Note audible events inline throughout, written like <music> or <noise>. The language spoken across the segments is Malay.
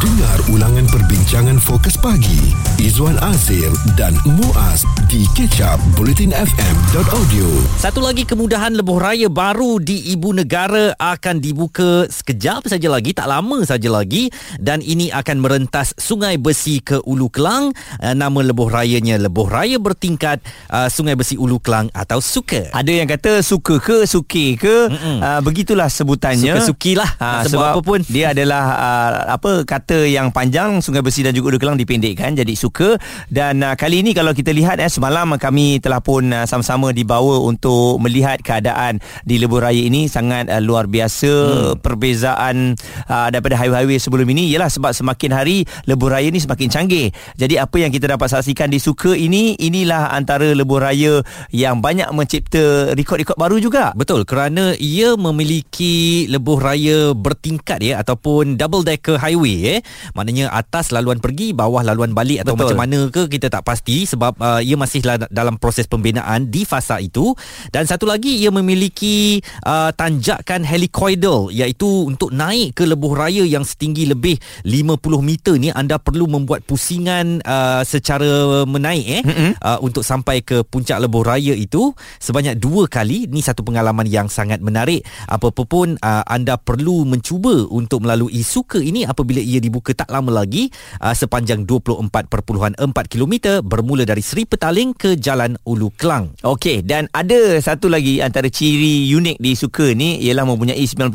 Dengar ulangan perbincangan fokus pagi Izwan Azir dan Muaz di kecap bulletinfm.audio Satu lagi kemudahan lebuh raya baru di ibu negara akan dibuka sekejap saja lagi, tak lama saja lagi dan ini akan merentas Sungai Besi ke Ulu Kelang. Uh, nama lebuh rayanya Lebuh Raya Bertingkat uh, Sungai Besi Ulu Kelang atau SUKA. Ada yang kata suka ke suki ke uh, begitulah sebutannya Suka-suki lah. Ah, Nak sebut apa pun. dia adalah uh, apa kata yang panjang Sungai Besi dan juga Ulu Kelang dipendekkan jadi suka. Dan uh, kali ini kalau kita lihat eh semalam kami telah pun uh, sama-sama dibawa untuk melihat keadaan di lebuh raya ini. Sangat uh, luar biasa hmm. perbezaan uh, daripada highway-highway sebelum ini. Ialah sebab semakin hari lebuh raya ini semakin canggih. Jadi apa yang kita dapat saksikan di suka ini inilah antara lebuh raya yang banyak mencipta rekod-rekod baru juga. Betul kerana ia memiliki lebuh raya bertingkat ya ataupun double decker highway eh maknanya atas laluan pergi bawah laluan balik atau Betul. macam mana ke kita tak pasti sebab uh, ia masih la- dalam proses pembinaan di fasa itu dan satu lagi ia memiliki uh, tanjakan helicoidal iaitu untuk naik ke lebuh raya yang setinggi lebih 50 meter ni anda perlu membuat pusingan uh, secara menaik eh mm-hmm. uh, untuk sampai ke puncak lebuh raya itu sebanyak dua kali ni satu pengalaman yang sangat menarik apa-apa pun uh, anda perlu mencuba untuk melalui suka ini apabila ia dibuka tak lama lagi uh, sepanjang 24.4 km bermula dari Seri Petaling ke Jalan Ulu Kelang. Okey dan ada satu lagi antara ciri unik di Suka ni ialah mempunyai 90%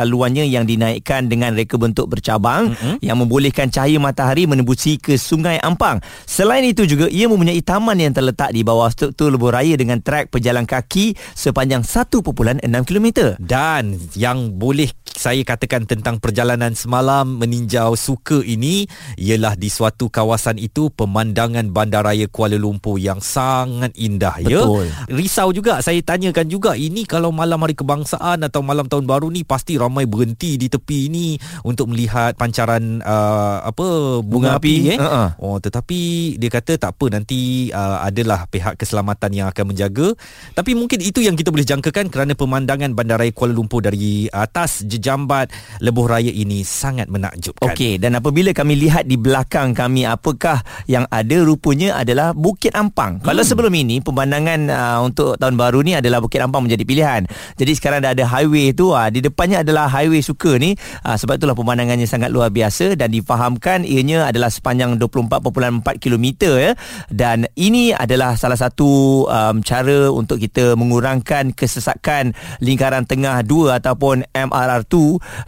laluannya yang dinaikkan dengan reka bentuk bercabang mm-hmm. yang membolehkan cahaya matahari menembusi ke Sungai Ampang. Selain itu juga ia mempunyai taman yang terletak di bawah struktur lebuh raya dengan trek pejalan kaki sepanjang 1.6 km. Dan yang boleh saya katakan tentang perjalanan semalam meninjau suka ini ialah di suatu kawasan itu pemandangan bandaraya Kuala Lumpur yang sangat indah Betul. ya. Risau juga saya tanyakan juga ini kalau malam hari kebangsaan atau malam tahun baru ni pasti ramai berhenti di tepi ini untuk melihat pancaran uh, apa bunga, Bunga api, api, eh. uh-uh. Oh tetapi dia kata tak apa nanti uh, adalah pihak keselamatan yang akan menjaga. Tapi mungkin itu yang kita boleh jangkakan kerana pemandangan bandaraya Kuala Lumpur dari atas jejambat lebuh raya ini sangat menakjubkan. Okey dan apabila kami lihat di belakang kami apakah yang ada rupanya adalah Bukit Ampang. Hmm. Kalau sebelum ini pemandangan uh, untuk tahun baru ni adalah Bukit Ampang menjadi pilihan. Jadi sekarang dah ada highway tu uh, di depannya adalah highway suka ni uh, sebab itulah pemandangannya sangat luar biasa dan difahamkan ianya adalah sepanjang 24.4 km ya dan ini adalah salah satu um, cara untuk kita mengurangkan kesesakan lingkaran tengah 2 ataupun MRR2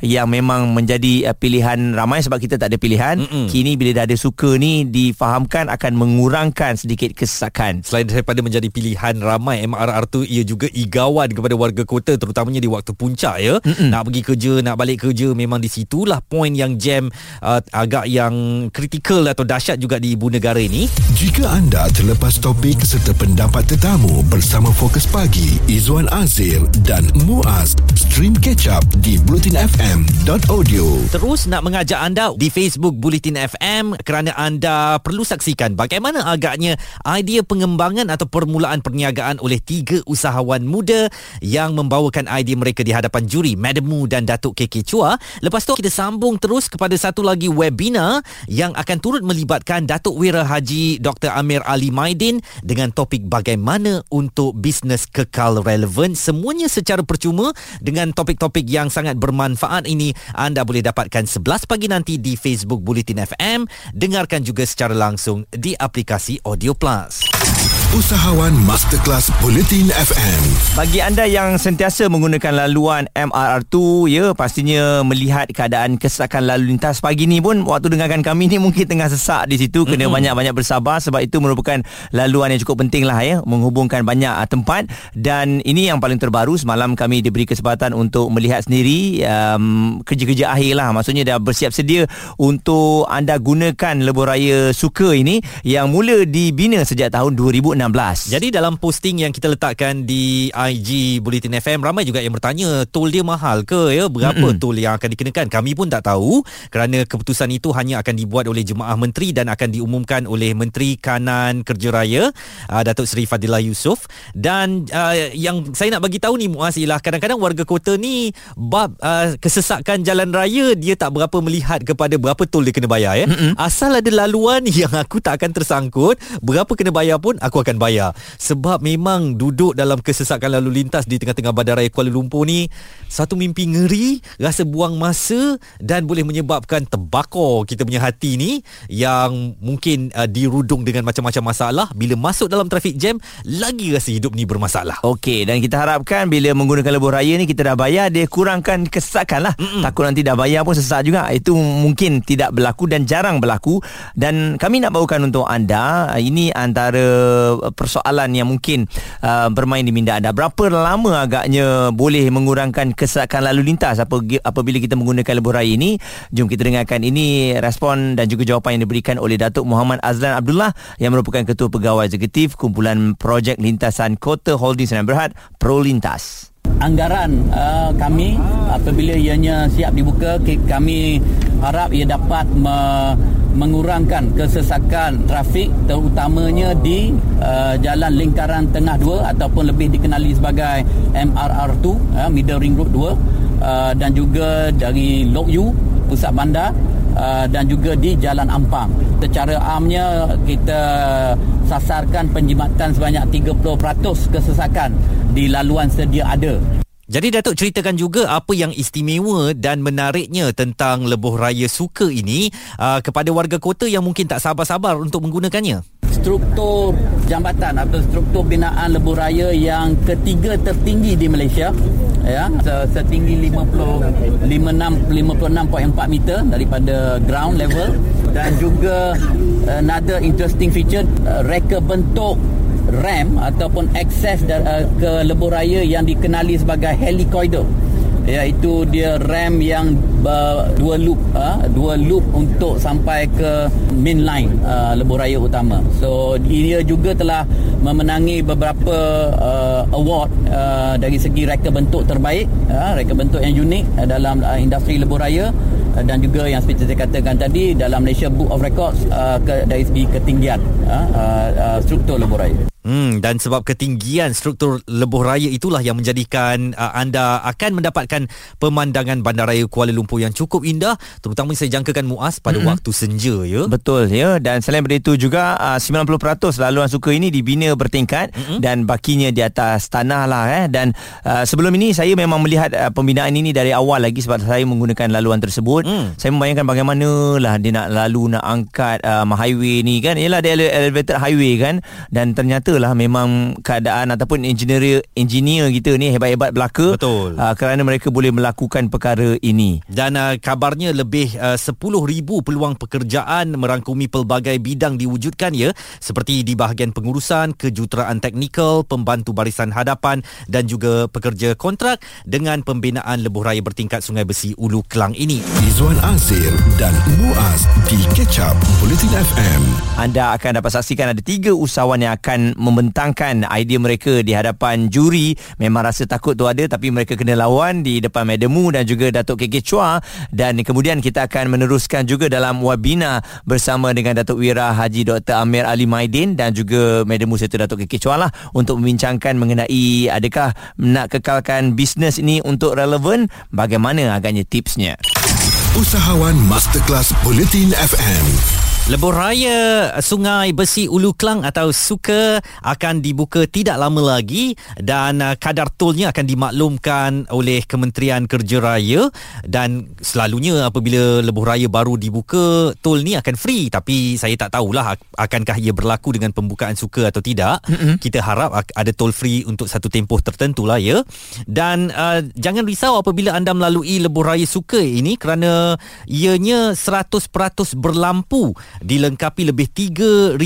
yang memang menjadi uh, pilihan ramai sebab kita tak ada pilihan. Mm-mm. Kini bila dah ada suka ni difahamkan akan mengurangkan sedikit kesesakan. Selain daripada menjadi pilihan ramai MRR tu ia juga igawan kepada warga kota terutamanya di waktu puncak ya. Mm-mm. Nak pergi kerja, nak balik kerja memang di situlah poin yang jam uh, agak yang kritikal atau dahsyat juga di ibu negara ini. Jika anda terlepas topik serta pendapat tetamu bersama Fokus Pagi Izwan Azir dan Muaz stream catch up di bulletinfm.audio Terus nak mengajak anda di Facebook Bulletin FM kerana anda perlu saksikan bagaimana agaknya idea pengembangan atau permulaan perniagaan oleh tiga usahawan muda yang membawakan idea mereka di hadapan juri Madam Mu dan Datuk KK Chua. Lepas tu kita sambung terus kepada satu lagi webinar yang akan turut melibatkan Datuk Wira Haji Dr. Amir Ali Maidin dengan topik bagaimana untuk bisnes kekal relevan semuanya secara percuma dengan topik-topik yang sangat bermanfaat ini anda boleh dapatkan 11 pagi nanti di Facebook Bulletin FM dengarkan juga secara langsung di aplikasi Audio Plus Usahawan Masterclass Bulletin FM Bagi anda yang sentiasa menggunakan laluan MRR2 ya pastinya melihat keadaan kesesakan lalu lintas pagi ni pun waktu dengarkan kami ni mungkin tengah sesak di situ kena mm-hmm. banyak-banyak bersabar. Sebab itu merupakan laluan yang cukup penting lah ya menghubungkan banyak uh, tempat. Dan ini yang paling terbaru semalam kami diberi kesempatan untuk melihat sendiri um, kerja-kerja akhir lah. Maksudnya dah bersiap sedia untuk anda gunakan lebuh raya suka ini yang mula dibina sejak tahun 2016 2016. Jadi dalam posting yang kita letakkan di IG Bulletin FM ramai juga yang bertanya tol dia mahal ke ya berapa Mm-mm. tol yang akan dikenakan kami pun tak tahu kerana keputusan itu hanya akan dibuat oleh jemaah menteri dan akan diumumkan oleh Menteri Kanan Kerja Raya uh, Datuk Seri Fadilah Yusof dan uh, yang saya nak bagi tahu ni Muaz ialah kadang-kadang warga kota ni bab uh, kesesakan jalan raya dia tak berapa melihat kepada berapa tol dia kena bayar ya Mm-mm. asal ada laluan <laughs> yang aku tak akan tersangkut berapa kena bayar pun aku akan bayar. Sebab memang duduk dalam kesesakan lalu lintas di tengah-tengah bandaraya Kuala Lumpur ni satu mimpi ngeri rasa buang masa dan boleh menyebabkan terbakar kita punya hati ni yang mungkin uh, dirudung dengan macam-macam masalah. Bila masuk dalam traffic jam lagi rasa hidup ni bermasalah. Okey dan kita harapkan bila menggunakan lebuh raya ni kita dah bayar dia kurangkan kesesakan lah. Mm-mm. takut nanti dah bayar pun sesak juga. Itu mungkin tidak berlaku dan jarang berlaku. Dan kami nak bawakan untuk anda ini antara persoalan yang mungkin uh, bermain di minda anda. Berapa lama agaknya boleh mengurangkan kesesakan lalu lintas apabila kita menggunakan lebuh raya ini? Jom kita dengarkan ini respon dan juga jawapan yang diberikan oleh Datuk Muhammad Azlan Abdullah yang merupakan Ketua Pegawai Eksekutif Kumpulan Projek Lintasan Kota Holding Senang Berhad Pro Lintas anggaran uh, kami apabila ianya siap dibuka kami harap ia dapat me- mengurangkan kesesakan trafik terutamanya di uh, jalan lingkaran tengah 2 ataupun lebih dikenali sebagai MRR2 uh, Middle Ring Road 2 uh, dan juga dari Lok Yu pusat bandar uh, dan juga di Jalan Ampang. Secara amnya kita sasarkan penjimatan sebanyak 30% kesesakan di laluan sedia ada. Jadi Datuk ceritakan juga apa yang istimewa dan menariknya tentang lebuh raya suka ini uh, kepada warga kota yang mungkin tak sabar-sabar untuk menggunakannya. Struktur jambatan atau struktur binaan lebuh raya yang ketiga tertinggi di Malaysia ya setinggi 50 56 56.4 meter daripada ground level dan juga another interesting feature uh, reka bentuk ramp ataupun akses uh, ke lebuh raya yang dikenali sebagai helicoider iaitu dia ramp yang uh, dua loop uh, dua loop untuk sampai ke main line uh, lebuh raya utama. So dia juga telah memenangi beberapa uh, award uh, dari segi reka bentuk terbaik uh, reka bentuk yang unik uh, dalam uh, industri lebuh raya uh, dan juga yang seperti saya katakan tadi dalam Malaysia Book of Records uh, ke, dari segi ketinggian uh, uh, struktur lebuh raya Hmm, dan sebab ketinggian struktur lebuh raya itulah yang menjadikan uh, anda akan mendapatkan pemandangan bandaraya Kuala Lumpur yang cukup indah terutama saya jangkakan Muaz pada mm-hmm. waktu senja ya. Betul ya dan selain daripada itu juga uh, 90% laluan suka ini dibina bertingkat mm-hmm. dan bakinya di atas tanah lah eh dan uh, sebelum ini saya memang melihat uh, pembinaan ini dari awal lagi sebab saya menggunakan laluan tersebut. Mm. Saya membayangkan bagaimana lah dia nak lalu nak angkat uh, highway ni kan. Ialah dia elevated highway kan dan ternyata lah memang keadaan ataupun engineer engineer kita ni hebat-hebat belaka betul. uh, kerana mereka boleh melakukan perkara ini. Dan uh, kabarnya lebih uh, 10,000 peluang pekerjaan merangkumi pelbagai bidang diwujudkan ya. Seperti di bahagian pengurusan kejuruteraan teknikal pembantu barisan hadapan dan juga pekerja kontrak dengan pembinaan lebuh raya bertingkat Sungai Besi Ulu Kelang ini. Izwan Azir dan Muaz di Ketchup Politin FM anda akan dapat saksikan ada tiga usahawan yang akan membentangkan idea mereka di hadapan juri. Memang rasa takut tu ada tapi mereka kena lawan di depan Mademu dan juga Datuk KK Chua. Dan kemudian kita akan meneruskan juga dalam webinar bersama dengan Datuk Wira Haji Dr. Amir Ali Maidin dan juga Mademu serta Datuk KK Chua lah untuk membincangkan mengenai adakah nak kekalkan bisnes ini untuk relevan bagaimana agaknya tipsnya. Usahawan Masterclass Bulletin FM Lebuh Raya Sungai Besi Ulu Klang atau Suka akan dibuka tidak lama lagi dan uh, kadar tolnya akan dimaklumkan oleh Kementerian Kerja Raya dan selalunya apabila Lebuh Raya baru dibuka tol ni akan free tapi saya tak tahulah akankah ia berlaku dengan pembukaan Suka atau tidak. Mm-hmm. Kita harap ada tol free untuk satu tempoh tertentu lah ya. Dan uh, jangan risau apabila anda melalui Lebuh Raya Suka ini kerana ianya 100% berlampu dilengkapi lebih 3000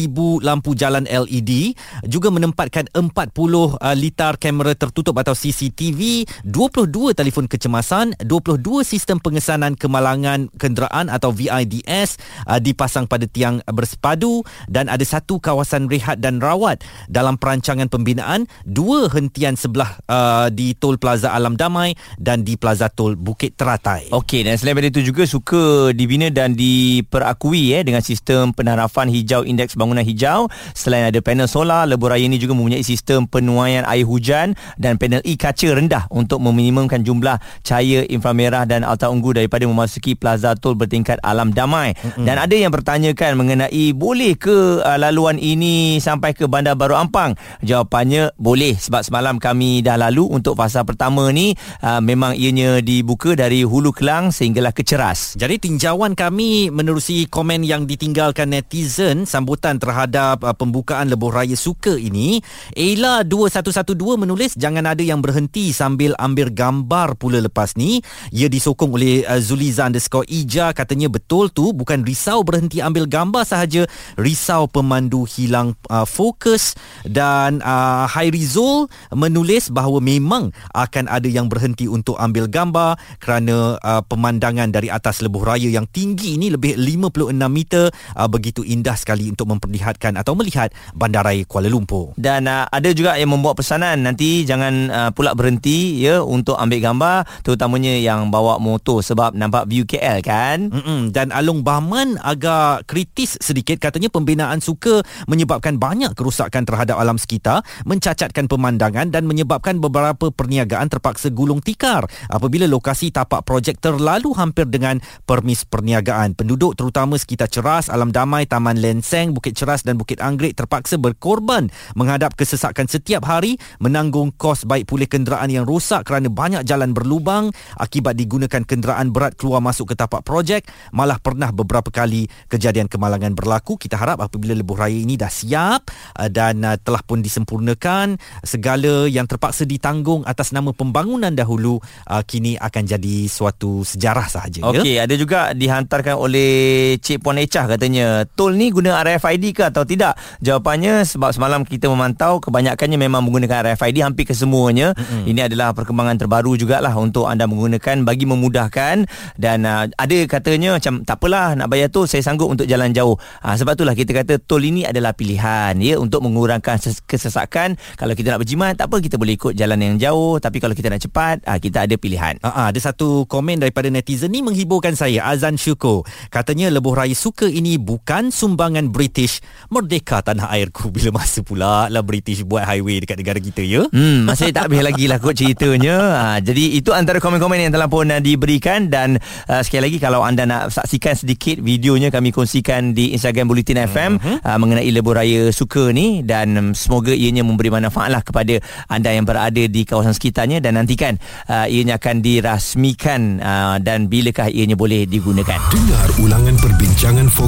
lampu jalan LED juga menempatkan 40 uh, litar kamera tertutup atau CCTV 22 telefon kecemasan 22 sistem pengesanan kemalangan kenderaan atau VIDS uh, dipasang pada tiang bersepadu dan ada satu kawasan rehat dan rawat dalam perancangan pembinaan dua hentian sebelah uh, di Tol Plaza Alam Damai dan di Plaza Tol Bukit Teratai. Okey dan selain itu juga suka dibina dan diperakui eh dengan sistem penarafan hijau indeks bangunan hijau. Selain ada panel solar, lebuh raya ini juga mempunyai sistem penuaian air hujan dan panel E kaca rendah untuk meminimumkan jumlah cahaya inframerah dan alta unggu daripada memasuki Plaza Tol bertingkat Alam Damai. Mm-hmm. Dan ada yang bertanyakan mengenai boleh ke uh, laluan ini sampai ke Bandar Baru Ampang? Jawapannya boleh sebab semalam kami dah lalu untuk fasa pertama ni uh, memang ianya dibuka dari Hulu Kelang sehinggalah ke Ceras. Jadi tinjauan kami menerusi komen yang ditinggalkan netizen sambutan terhadap uh, pembukaan lebuh raya suka ini, Ella 2112 menulis jangan ada yang berhenti sambil ambil gambar pula lepas ni. Ia disokong oleh uh, Zuliza underscore Ija katanya betul tu bukan risau berhenti ambil gambar sahaja, risau pemandu hilang uh, fokus. Dan uh, Hairizul menulis bahawa memang akan ada yang berhenti untuk ambil gambar kerana uh, pemandangan dari atas lebuh raya yang tinggi ini lebih 56 meter uh, begitu indah sekali untuk memperlihatkan atau melihat bandaraya Kuala Lumpur. Dan uh, ada juga yang membuat pesanan nanti jangan uh, pula berhenti ya untuk ambil gambar terutamanya yang bawa motor sebab nampak view KL kan. Mm-mm. Dan Alung Bahman agak kritis sedikit katanya pembinaan suka menyebabkan banyak kerusakan terhadap alam sekitar, mencacatkan pemandangan dan menyebabkan beberapa perniagaan terpaksa gulung tikar apabila lokasi tapak projek terlalu hampir dengan permis perniagaan. Penduduk terutama sekitar Ceras, Alam Damai, Taman Lenseng, Bukit Ceras dan Bukit Anggrek terpaksa berkorban menghadap kesesakan setiap hari menanggung kos baik pulih kenderaan yang rosak kerana banyak jalan berlubang. Akibat digunakan kenderaan berat keluar masuk ke tapak projek malah pernah beberapa kali kejadian kemalangan berlaku. Kita harap apabila lebuh raya ini dah siap uh, dan uh, telah pun disempurnakan segala yang terpaksa ditanggung atas nama pembangunan dahulu uh, kini akan jadi suatu sejarah sahaja Okey, ya ada juga dihantarkan oleh Cik Puan Echah katanya, tol ni guna RFID ke atau tidak? Jawapannya sebab semalam kita memantau kebanyakannya memang menggunakan RFID hampir kesemuanya. Mm-hmm. Ini adalah perkembangan terbaru jugalah untuk anda menggunakan bagi memudahkan dan uh, ada katanya macam tak apalah nak bayar tol saya sanggup untuk jalan jauh. Uh, sebab itulah kita kata tol ini adalah pilihan ya untuk mengurangkan ses- kesesakan. Kalau kita nak berjimat tak apa kita boleh ikut jalan yang jauh tapi kalau kita nak cepat uh, kita ada pilihan. Uh, ada satu komen daripada netizen ni menghiburkan saya Azan Syukur katanya lebuh raya suka ini bukan sumbangan British merdeka tanah airku bila masa pula lah British buat highway dekat negara kita ya Hmm, masih tak habis lagi lah kot ceritanya. Ha, jadi itu antara komen-komen yang telah pun uh, diberikan dan uh, sekali lagi kalau anda nak saksikan sedikit videonya kami kongsikan di Instagram Bulletin FM uh-huh. uh, mengenai lebuh raya suka ni dan um, semoga ianya memberi manfaat lah kepada anda yang berada di kawasan sekitarnya dan nantikan uh, ianya akan dirasmikan uh, dan bilakah ianya boleh digunakan. Dengar ulangan perbincangan fokus